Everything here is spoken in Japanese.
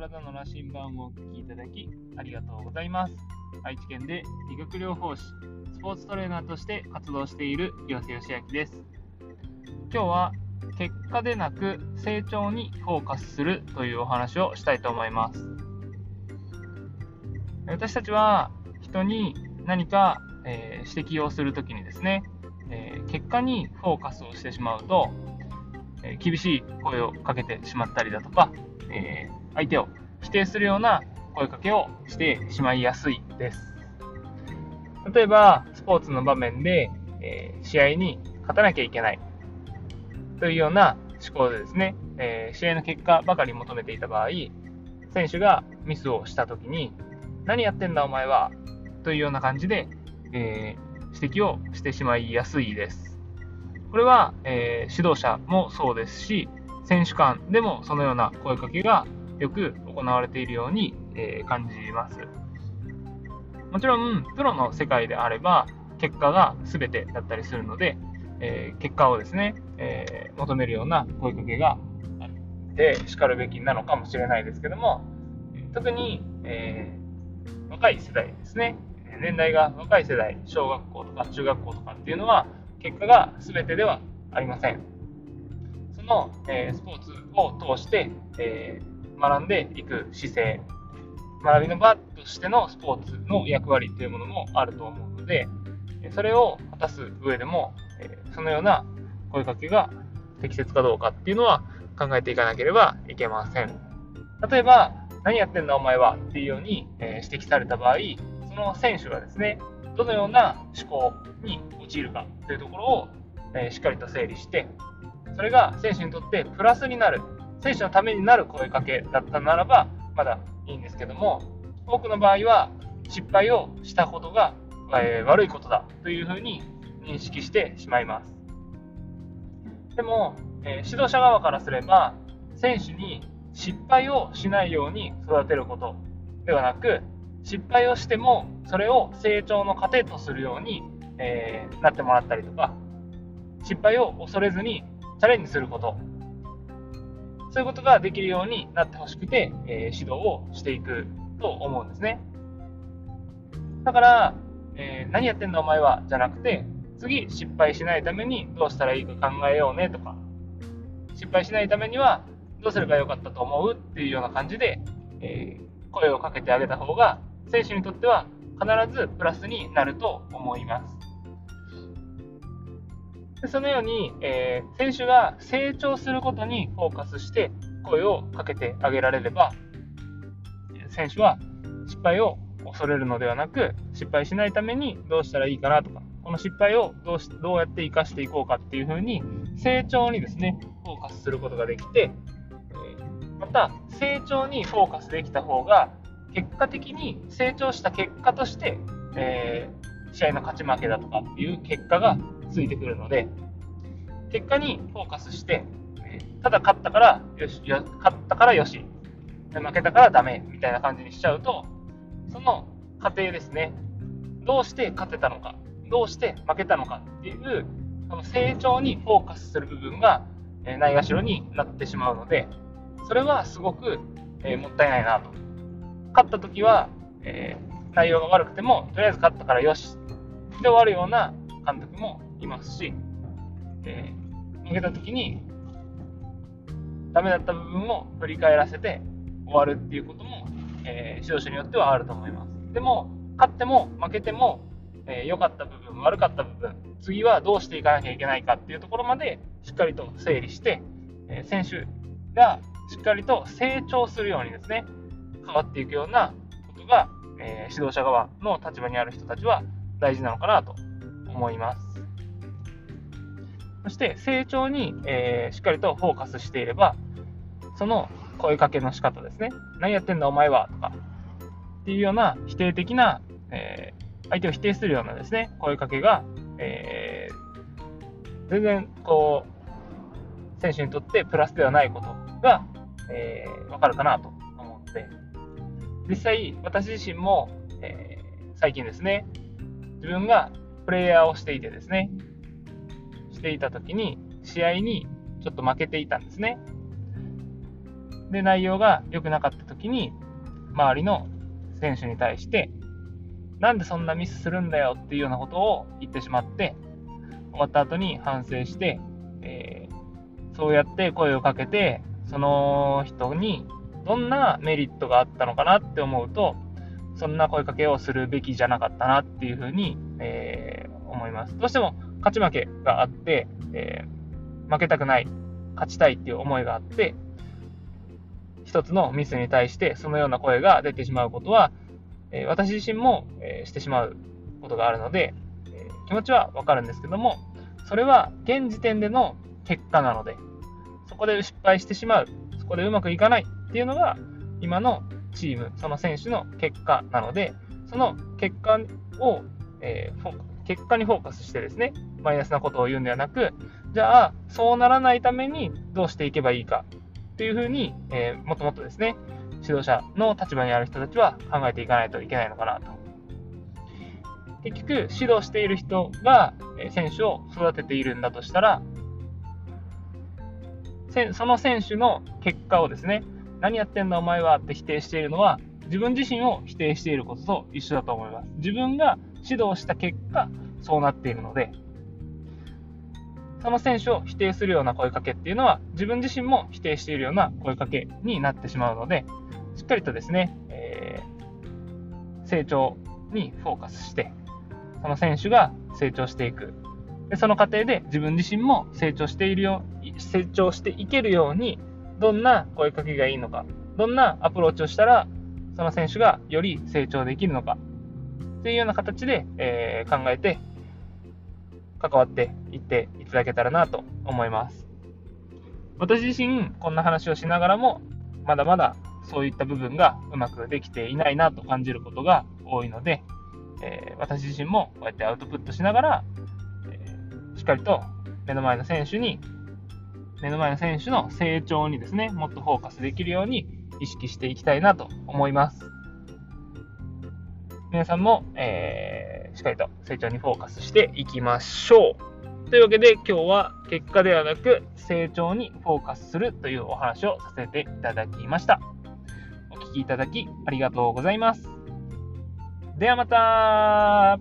体の羅針盤をお聞きいただきありがとうございます。愛知県で理学療法士スポーツトレーナーとして活動している岩瀬義明です。今日は結果でなく成長にフォーカスするというお話をしたいと思います。私たちは人に何か、えー、指摘をするときにですね、えー、結果にフォーカスをしてしまうと、え、厳しい声をかけてしまったりだとか、え相手を否定するような声かけをしてしまいやすいです。例えば、スポーツの場面で、え試合に勝たなきゃいけないというような思考でですね、え試合の結果ばかり求めていた場合、選手がミスをしたときに、何やってんだお前はというような感じで、え、指摘をしてしまいやすいです。これは、えー、指導者もそうですし、選手間でもそのような声かけがよく行われているように、えー、感じます。もちろん、プロの世界であれば、結果が全てだったりするので、えー、結果をですね、え、求めるような声かけがあってしかるべきなのかもしれないですけども、特に、え若い世代ですね、年代が若い世代、小学校とか中学校とかっていうのは、結果が全てではありません。その、えスポーツを通して、えー学んでいく姿勢、学びの場としてのスポーツの役割というものもあると思うので、それを果たす上でもえ、そのような声かけが適切かどうかっていうのは考えていかなければいけません。例えば、何やってんだお前はっていうように、え指摘された場合、その選手がですね、どのような思考に陥るかというところを、えしっかりと整理して、それが選手にとってプラスになる選手のためになる声かけだったならばまだいいんですけども多くの場合は失敗をしたことが、えー、悪いことだというふうに認識してしまいます。でも、えー、指導者側からすれば選手に失敗をしないように育てることではなく失敗をしてもそれを成長の糧とするように、えー、なってもらったりとか失敗を恐れずにチャレンジすることそういうことができるようになってほしくて、えー、指導をしていくと思うんですね。だから、えー、何やってんだお前はじゃなくて、次失敗しないためにどうしたらいいか考えようねとか、失敗しないためにはどうすればよかったと思うっていうような感じで、えー、声をかけてあげた方が、選手にとっては必ずプラスになると思います。でそのように、えー、選手が成長することにフォーカスして声をかけてあげられれば、選手は失敗を恐れるのではなく、失敗しないためにどうしたらいいかなとか、この失敗をどうしどうやって生かしていこうかっていうふうに、成長にですね、フォーカスすることができて、えまた、成長にフォーカスできた方が、結果的に成長した結果として、えー、試合の勝ち負けだとかっていう結果がついてくるので、結果にフォーカスして、ただ勝ったからよし、勝ったからよし、負けたからダメみたいな感じにしちゃうと、その過程ですね、どうして勝てたのか、どうして負けたのかっていう、その成長にフォーカスする部分が、えないがしろになってしまうので、それはすごく、えもったいないなと。勝った時は、えー、内容が悪くても、とりあえず勝ったからよし。で終わるような監督もいますし、えー、負けた時にダメだった部分を振り返らせて終わるっていうことも、えー、指導者によってはあると思います。でも、勝っても負けても、えー、良かった部分、悪かった部分、次はどうしていかなきゃいけないかっていうところまでしっかりと整理して、えー、選手がしっかりと成長するようにですね、変わっていくようなことが、え指導者側の立場にある人たちは大事なのかなと思います。そして成長に、えー、しっかりとフォーカスしていれば、その声かけの仕方ですね。何やってんだお前はとか、っていうような否定的な、えー、相手を否定するようなですね、声かけが、えー、全然こう、選手にとってプラスではないことが、えー、わかるかなと思って、実際私自身も、えー、最近ですね、自分がプレイヤーをしていてですね、していた時に、試合にちょっと負けていたんですね。で、内容が良くなかった時に、周りの選手に対して、なんでそんなミスするんだよっていうようなことを言ってしまって、終わった後に反省して、えー、そうやって声をかけて、その人にどんなメリットがあったのかなって思うと、そんな声かけをするべきじゃなかったなっていうふうに、えー、思います。どうしても勝ち負けがあって、えー、負けたくない、勝ちたいっていう思いがあって、一つのミスに対してそのような声が出てしまうことは、え私自身も、えしてしまうことがあるので、え気持ちはわかるんですけども、それは現時点での結果なので、そこで失敗してしまう、そこでうまくいかないっていうのが、今のチーム、その選手の結果なので、その結果を、えー、結果にフォーカスしてですね、マイナスなことを言うんではなく、じゃあ、そうならないためにどうしていけばいいかっていうふうに、えー、もっともっとですね、指導者の立場にある人たちは考えていかないといけないのかなと。結局、指導している人が選手を育てているんだとしたら、その選手の結果をですね、何やってんだお前はって否定しているのは、自分自身を否定していることと一緒だと思います。自分が指導した結果、そうなっているので、その選手を否定するような声かけっていうのは、自分自身も否定しているような声かけになってしまうので、しっかりとですね、えー、成長にフォーカスして、その選手が成長していく。でその過程で自分自身も成長しているよ成長していけるように、どんな声かけがいいのか、どんなアプローチをしたら、その選手がより成長できるのか、っていうような形で、えー、考えて、関わっていっていただけたらなと思います。私自身、こんな話をしながらも、まだまだそういった部分がうまくできていないなと感じることが多いので、えー、私自身もこうやってアウトプットしながら、えー、しっかりと目の前の選手に、目の前の選手の成長にですね、もっとフォーカスできるように意識していきたいなと思います。皆さんも、えー、しっかりと成長にフォーカスしていきましょう。というわけで今日は結果ではなく成長にフォーカスするというお話をさせていただきました。お聴きいただきありがとうございます。ではまた